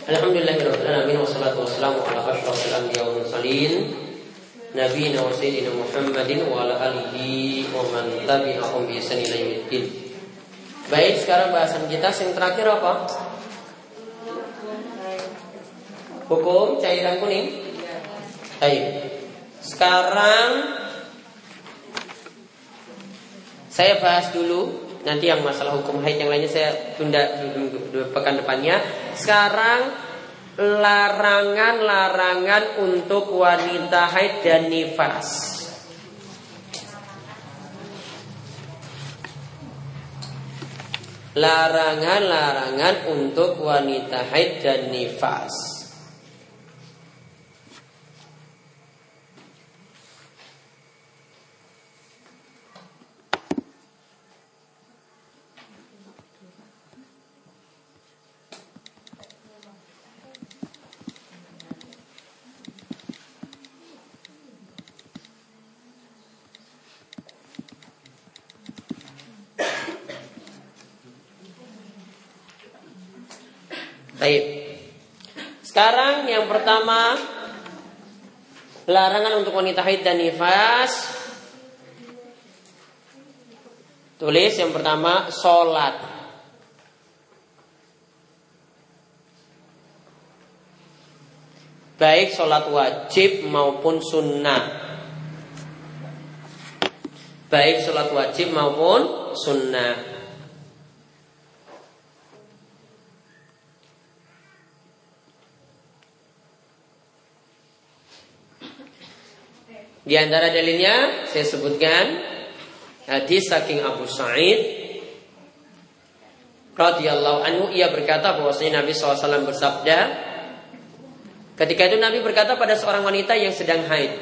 Alhamdulillahirrahmanirrahim Wassalatu wassalamu ala ashrafil anbiya wa mursalin Nabi wa sayyidina Muhammadin wa ala alihi wa man tabi'ahum bi ihsan ila yaumiddin. Baik, sekarang bahasan kita yang terakhir apa? Hukum cairan kuning. Baik. Sekarang saya bahas dulu Nanti yang masalah hukum haid yang lainnya saya tunda pekan depannya. Sekarang larangan-larangan untuk wanita haid dan nifas. Larangan-larangan untuk wanita haid dan nifas. Baik. Sekarang yang pertama larangan untuk wanita haid dan nifas. Tulis yang pertama sholat. Baik sholat wajib maupun sunnah. Baik sholat wajib maupun sunnah. Di antara dalilnya saya sebutkan hadis saking Abu Sa'id radhiyallahu anhu ia berkata bahwasanya Nabi SAW bersabda ketika itu Nabi berkata pada seorang wanita yang sedang haid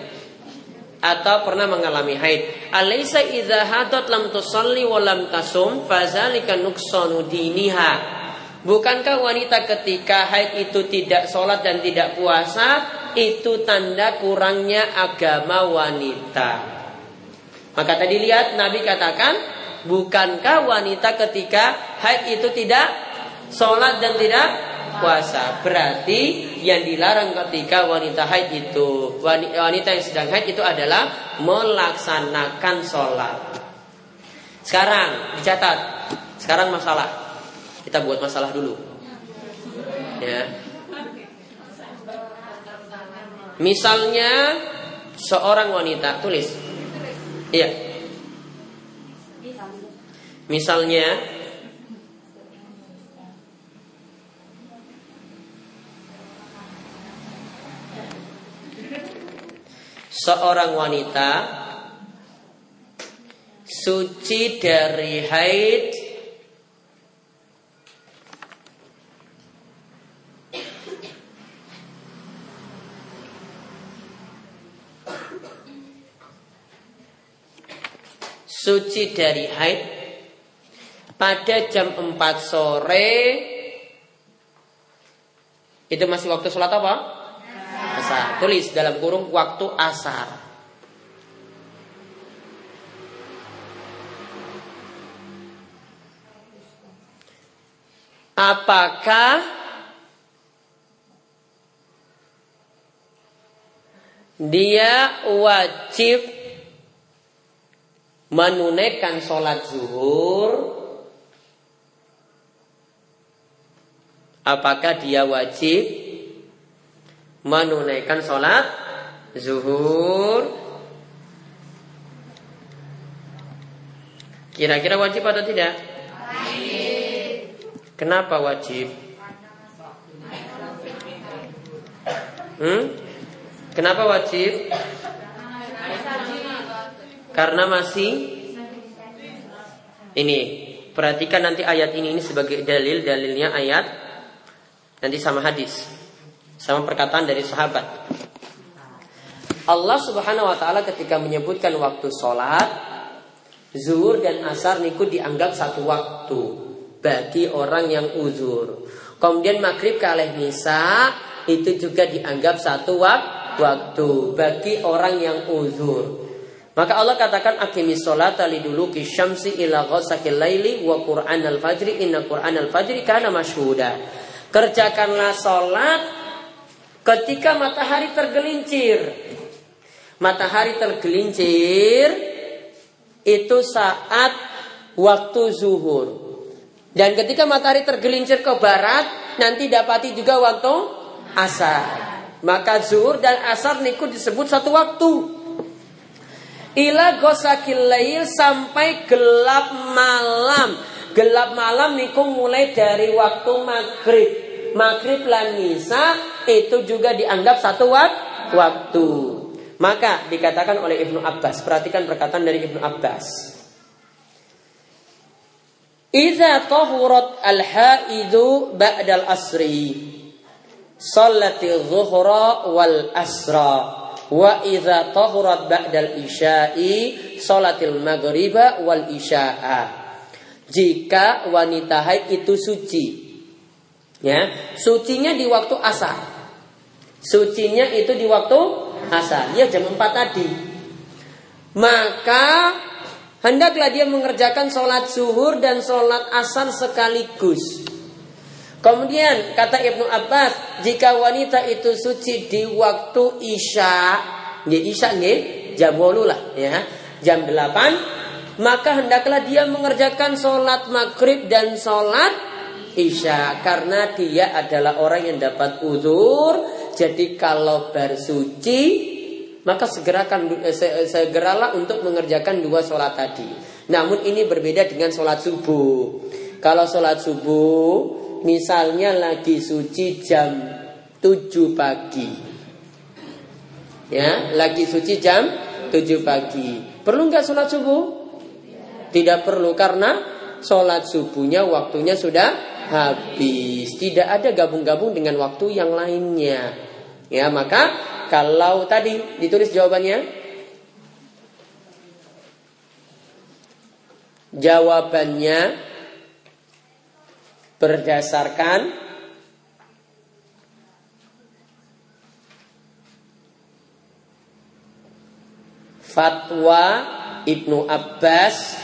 atau pernah mengalami haid alaysa idza hadat lam tusalli wa lam tasum fazalika nuksanu diniha Bukankah wanita ketika haid itu tidak sholat dan tidak puasa Itu tanda kurangnya agama wanita. Maka tadi lihat Nabi katakan Bukankah wanita ketika haid itu tidak sholat dan tidak puasa? Berarti yang dilarang ketika wanita haid itu Wanita yang sedang haid itu adalah Melaksanakan sholat. Sekarang dicatat. Sekarang masalah. Kita buat masalah dulu. Ya. Misalnya seorang wanita tulis. Iya. Misalnya seorang wanita suci dari haid suci dari haid pada jam 4 sore itu masih waktu sholat apa? Asar. Tulis dalam kurung waktu asar. Apakah dia wajib menunaikan sholat zuhur apakah dia wajib menunaikan sholat zuhur kira-kira wajib atau tidak wajib. kenapa wajib hmm? kenapa wajib karena masih ini perhatikan nanti ayat ini ini sebagai dalil dalilnya ayat nanti sama hadis sama perkataan dari sahabat. Allah Subhanahu wa taala ketika menyebutkan waktu sholat zuhur dan asar niku dianggap satu waktu bagi orang yang uzur. Kemudian maghrib kalih nisa itu juga dianggap satu waktu bagi orang yang uzur. Maka Allah katakan akimis sholata liduluki syamsi ila ghasakil laili wa qur'an al-fajri inna qur'an al-fajri kana masyhuda. Kerjakanlah sholat ketika matahari tergelincir. Matahari tergelincir itu saat waktu zuhur. Dan ketika matahari tergelincir ke barat, nanti dapati juga waktu asar. Maka zuhur dan asar niku disebut satu waktu. Ila gosakil lail sampai gelap malam. Gelap malam niku mulai dari waktu maghrib. Maghrib lan nisa itu juga dianggap satu waktu. Maka dikatakan oleh Ibnu Abbas. Perhatikan perkataan dari Ibnu Abbas. Iza tahurat al-haidu ba'dal asri. Salati zuhra wal asra. Wa idza tahurat ba'dal isya'i salatil maghriba wal isya'a jika wanita haid itu suci. Ya, sucinya di waktu asar. Sucinya itu di waktu asar. Ya jam 4 tadi. Maka hendaklah dia mengerjakan sholat zuhur dan sholat asar sekaligus. Kemudian kata Ibnu Abbas, jika wanita itu suci di waktu isya, ya isya nih, jam 8 lah ya. Jam 8 maka hendaklah dia mengerjakan sholat maghrib dan sholat isya karena dia adalah orang yang dapat udur jadi kalau bersuci maka segerakan eh, segeralah untuk mengerjakan dua sholat tadi. Namun ini berbeda dengan sholat subuh. Kalau sholat subuh misalnya lagi suci jam 7 pagi ya lagi suci jam 7 pagi perlu nggak sholat subuh tidak perlu karena sholat subuhnya waktunya sudah habis. Tidak ada gabung-gabung dengan waktu yang lainnya. Ya maka kalau tadi ditulis jawabannya Jawabannya berdasarkan fatwa Ibnu Abbas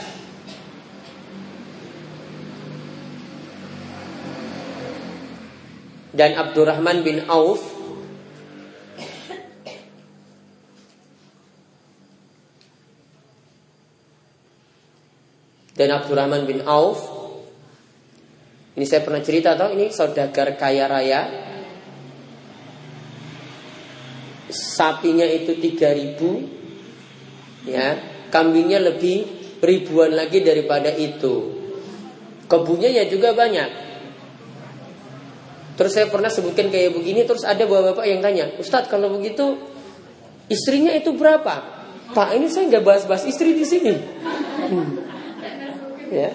dan Abdurrahman bin Auf dan Abdurrahman bin Auf ini saya pernah cerita atau ini saudagar kaya raya sapinya itu 3000 ya kambingnya lebih ribuan lagi daripada itu kebunnya ya juga banyak Terus saya pernah sebutkan kayak begini, terus ada bapak-bapak yang tanya, Ustadz kalau begitu istrinya itu berapa? Pak ini saya nggak bahas-bahas istri di sini. Hmm. Ya,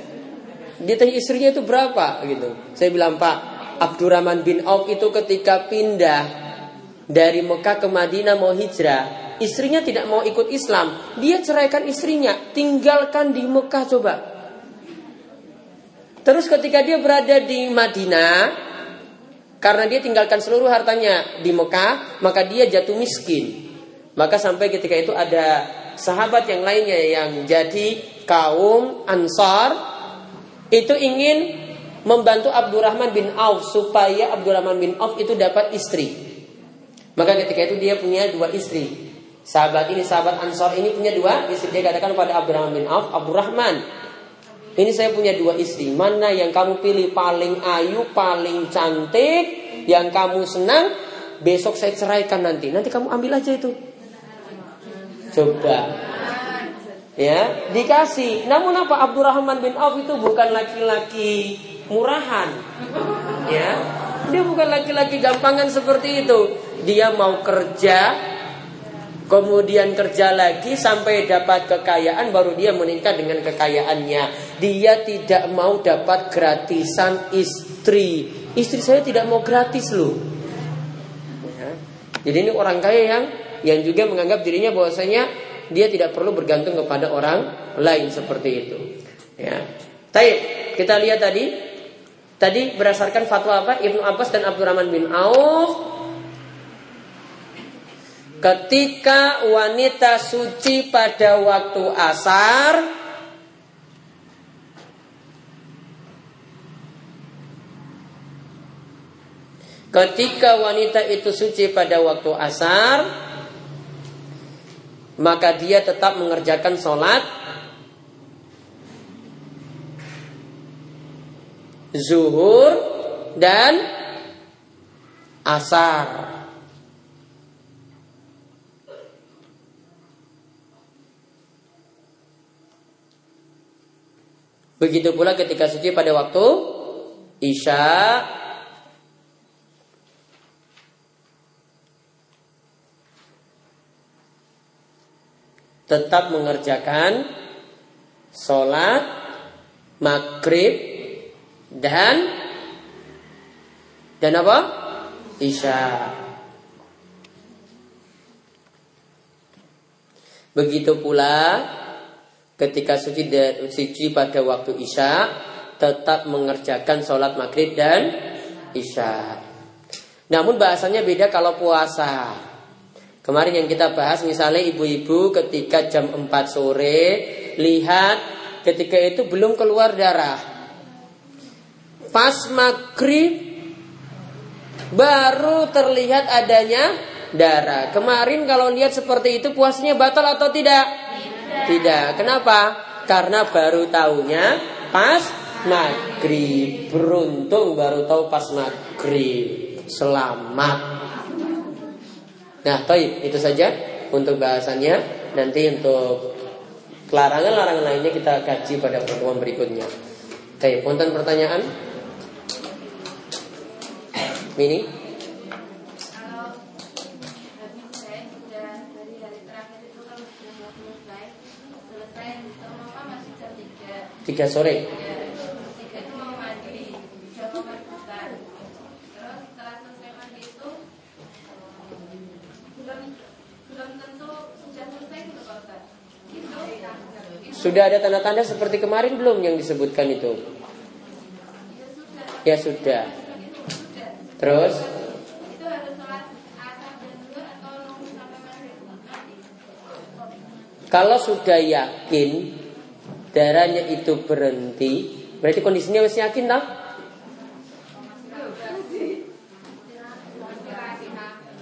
dia tanya istrinya itu berapa gitu. Saya bilang Pak Abdurrahman bin Auf itu ketika pindah dari Mekah ke Madinah mau hijrah, istrinya tidak mau ikut Islam, dia ceraikan istrinya, tinggalkan di Mekah coba. Terus ketika dia berada di Madinah, karena dia tinggalkan seluruh hartanya di Mekah, maka dia jatuh miskin. Maka sampai ketika itu ada sahabat yang lainnya yang jadi kaum Ansar itu ingin membantu Abdurrahman bin Auf supaya Abdurrahman bin Auf itu dapat istri. Maka ketika itu dia punya dua istri. Sahabat ini, sahabat Ansar ini punya dua istri. Dia katakan pada Abdurrahman bin Auf, Abdurrahman, ini saya punya dua istri. Mana yang kamu pilih paling ayu, paling cantik, yang kamu senang, besok saya ceraikan nanti. Nanti kamu ambil aja itu. Coba. Ya, dikasih. Namun apa Abdurrahman bin Auf itu bukan laki-laki murahan. Ya. Dia bukan laki-laki gampangan seperti itu. Dia mau kerja, Kemudian kerja lagi sampai dapat kekayaan baru dia menikah dengan kekayaannya. Dia tidak mau dapat gratisan istri. Istri saya tidak mau gratis loh. Ya. Jadi ini orang kaya yang yang juga menganggap dirinya bahwasanya dia tidak perlu bergantung kepada orang lain seperti itu. Ya. Taib, kita lihat tadi tadi berdasarkan fatwa apa Ibnu Abbas dan Abdurrahman bin Auf Ketika wanita suci pada waktu asar Ketika wanita itu suci pada waktu asar, maka dia tetap mengerjakan sholat zuhur dan asar. Begitu pula ketika suci pada waktu Isya tetap mengerjakan sholat maghrib dan dan apa isya begitu pula ketika suci dan suci pada waktu isya tetap mengerjakan sholat maghrib dan isya. Namun bahasanya beda kalau puasa. Kemarin yang kita bahas misalnya ibu-ibu ketika jam 4 sore lihat ketika itu belum keluar darah. Pas maghrib baru terlihat adanya darah. Kemarin kalau lihat seperti itu puasanya batal atau tidak? Tidak. Kenapa? Karena baru tahunya pas maghrib. Beruntung baru tahu pas maghrib. Selamat. Nah, toy itu saja untuk bahasannya. Nanti untuk larangan-larangan lainnya kita kaji pada pertemuan berikutnya. Oke, punten pertanyaan? Mini? Tiga sore. Sudah ada tanda-tanda seperti kemarin belum yang disebutkan itu? Ya sudah. Terus? Kalau sudah yakin darahnya itu berhenti, berarti kondisinya masih yakin tak?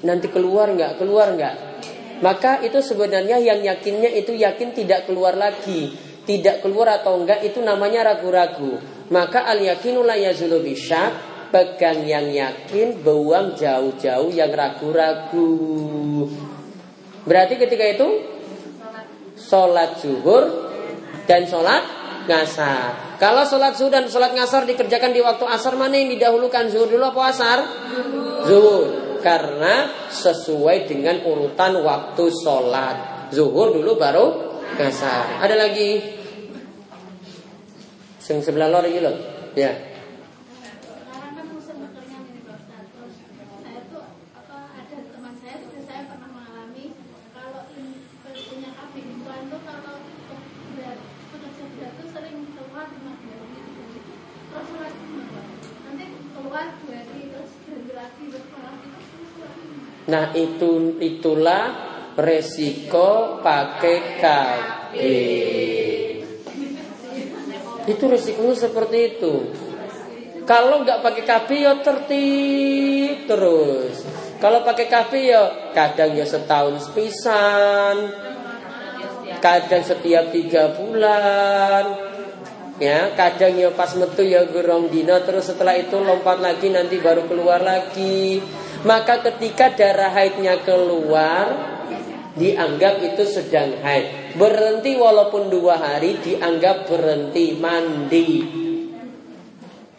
Nanti keluar nggak? Keluar nggak? Maka itu sebenarnya yang yakinnya itu yakin tidak keluar lagi, tidak keluar atau enggak itu namanya ragu-ragu. Maka al yakinu la yazulu pegang yang yakin, buang jauh-jauh yang ragu-ragu. Berarti ketika itu sholat zuhur dan sholat ngasar. Kalau sholat zuhur dan sholat ngasar dikerjakan di waktu asar mana yang didahulukan zuhur dulu apa asar? Zuhur. Karena sesuai dengan urutan waktu sholat. Zuhur dulu baru ngasar. Ada lagi? Sebelah lor loh. Ya. Nah itu itulah resiko pakai KB. Itu resikonya seperti itu. Kalau nggak pakai KB ya tertib terus. Kalau pakai KB ya kadang ya setahun sepisan, kadang setiap tiga bulan, ya kadang ya pas metu ya gerong dino terus setelah itu lompat lagi nanti baru keluar lagi maka ketika darah haidnya keluar dianggap itu sedang haid berhenti walaupun dua hari dianggap berhenti mandi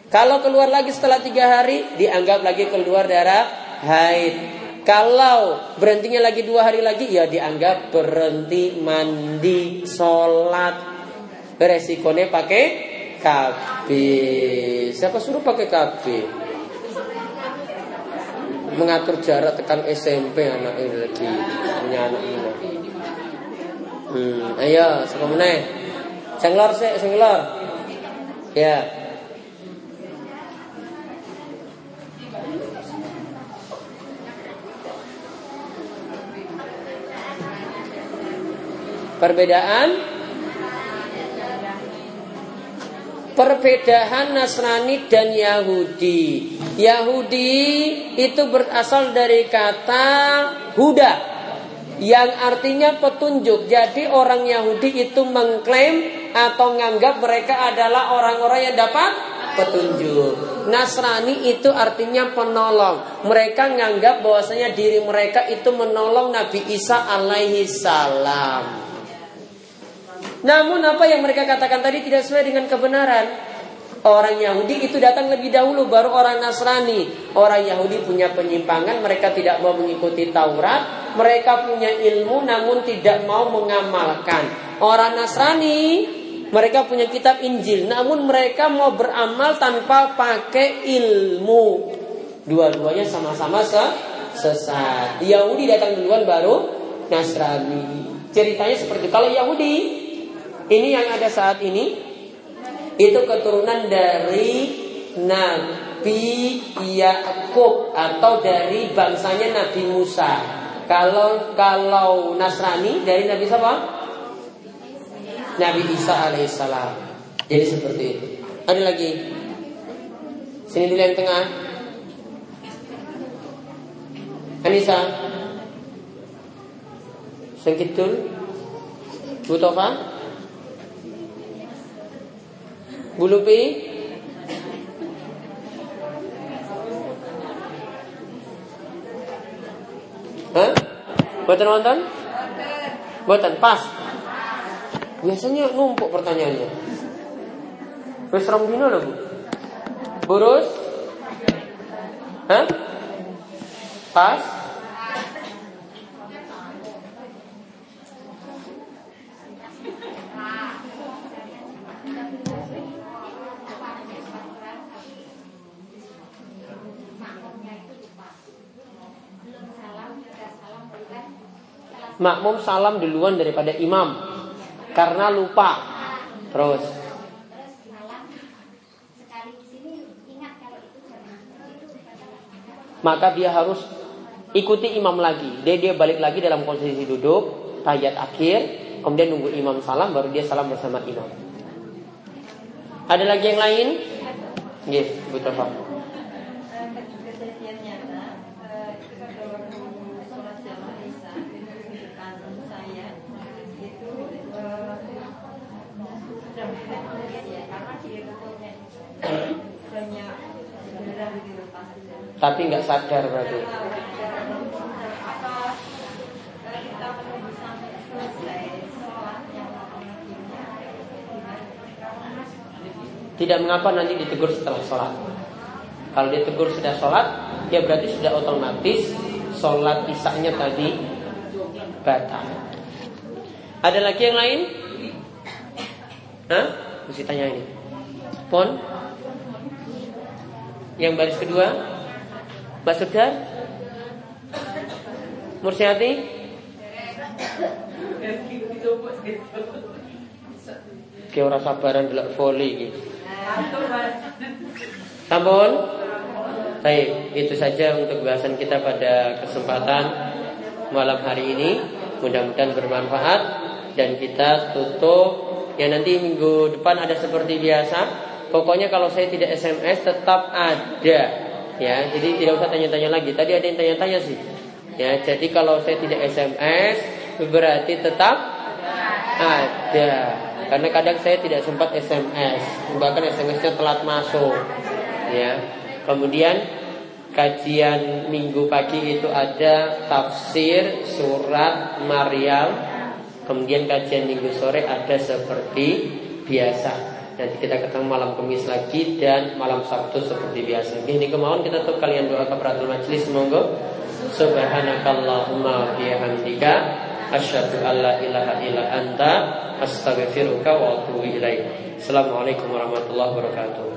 kalau keluar lagi setelah tiga hari dianggap lagi keluar darah haid kalau berhentinya lagi dua hari lagi ya dianggap berhenti mandi sholat resikonya pakai KB. Siapa suruh pakai KB? Mengatur jarak tekan SMP anak ini lagi punya anak ini. Hmm, ayo, siapa meneh? Senglor sih, senglor. Ya. Perbedaan perbedaan Nasrani dan Yahudi. Yahudi itu berasal dari kata Huda yang artinya petunjuk. Jadi orang Yahudi itu mengklaim atau menganggap mereka adalah orang-orang yang dapat petunjuk. Nasrani itu artinya penolong. Mereka menganggap bahwasanya diri mereka itu menolong Nabi Isa alaihi salam. Namun apa yang mereka katakan tadi tidak sesuai dengan kebenaran. Orang Yahudi itu datang lebih dahulu baru orang Nasrani. Orang Yahudi punya penyimpangan, mereka tidak mau mengikuti Taurat, mereka punya ilmu namun tidak mau mengamalkan. Orang Nasrani mereka punya kitab Injil, namun mereka mau beramal tanpa pakai ilmu. Dua-duanya sama-sama sesat. Yahudi datang duluan baru Nasrani. Ceritanya seperti kalau Yahudi ini yang ada saat ini itu keturunan dari Nabi Yakub atau dari bangsanya Nabi Musa. Kalau kalau Nasrani dari Nabi siapa? Nabi Isa alaihissalam. Jadi seperti itu. Ada lagi? Sini dulu yang tengah. Anissa. Sengkitul. Butuh apa? Bu Lupi Hah? Buatan nonton? Buatan pas. Biasanya numpuk pertanyaannya. Wes rong dino lho, Bu. Burus? Hah? Pas? Makmum salam duluan daripada imam karena lupa. Terus maka dia harus ikuti imam lagi. Dia dia balik lagi dalam posisi duduk, tahiyat akhir, kemudian nunggu imam salam baru dia salam bersama imam. Ada lagi yang lain? Yes, betul Pak. Tapi nggak sadar berarti. Tidak mengapa nanti ditegur setelah sholat. Kalau ditegur sudah sholat, ya berarti sudah otomatis sholat isaknya tadi batal. Ada lagi yang lain? Hah? Mesti tanya ini. Pon? Yang baris kedua? Mbak Sudar? Mursyati? Kayak orang sabaran delok volley gitu. Sampun? Baik, itu saja untuk bahasan kita pada kesempatan malam hari ini. Mudah-mudahan bermanfaat dan kita tutup ya nanti minggu depan ada seperti biasa. Pokoknya kalau saya tidak SMS tetap ada. Ya, jadi tidak usah tanya-tanya lagi. Tadi ada yang tanya-tanya sih. Ya, jadi kalau saya tidak SMS berarti tetap ada. Karena kadang saya tidak sempat SMS, bahkan SMS-nya telat masuk. Ya. Kemudian kajian minggu pagi itu ada tafsir surat Maryam Kemudian kajian minggu sore ada seperti biasa. Nanti kita ketemu malam Kamis lagi dan malam Sabtu seperti biasa. Ini kemauan kita tuh kalian doa keperatul majelis monggo. Subhanakallahumma bihamdika asyhadu alla ilaha illa anta astaghfiruka wa atubu ilaik. Assalamualaikum warahmatullahi wabarakatuh.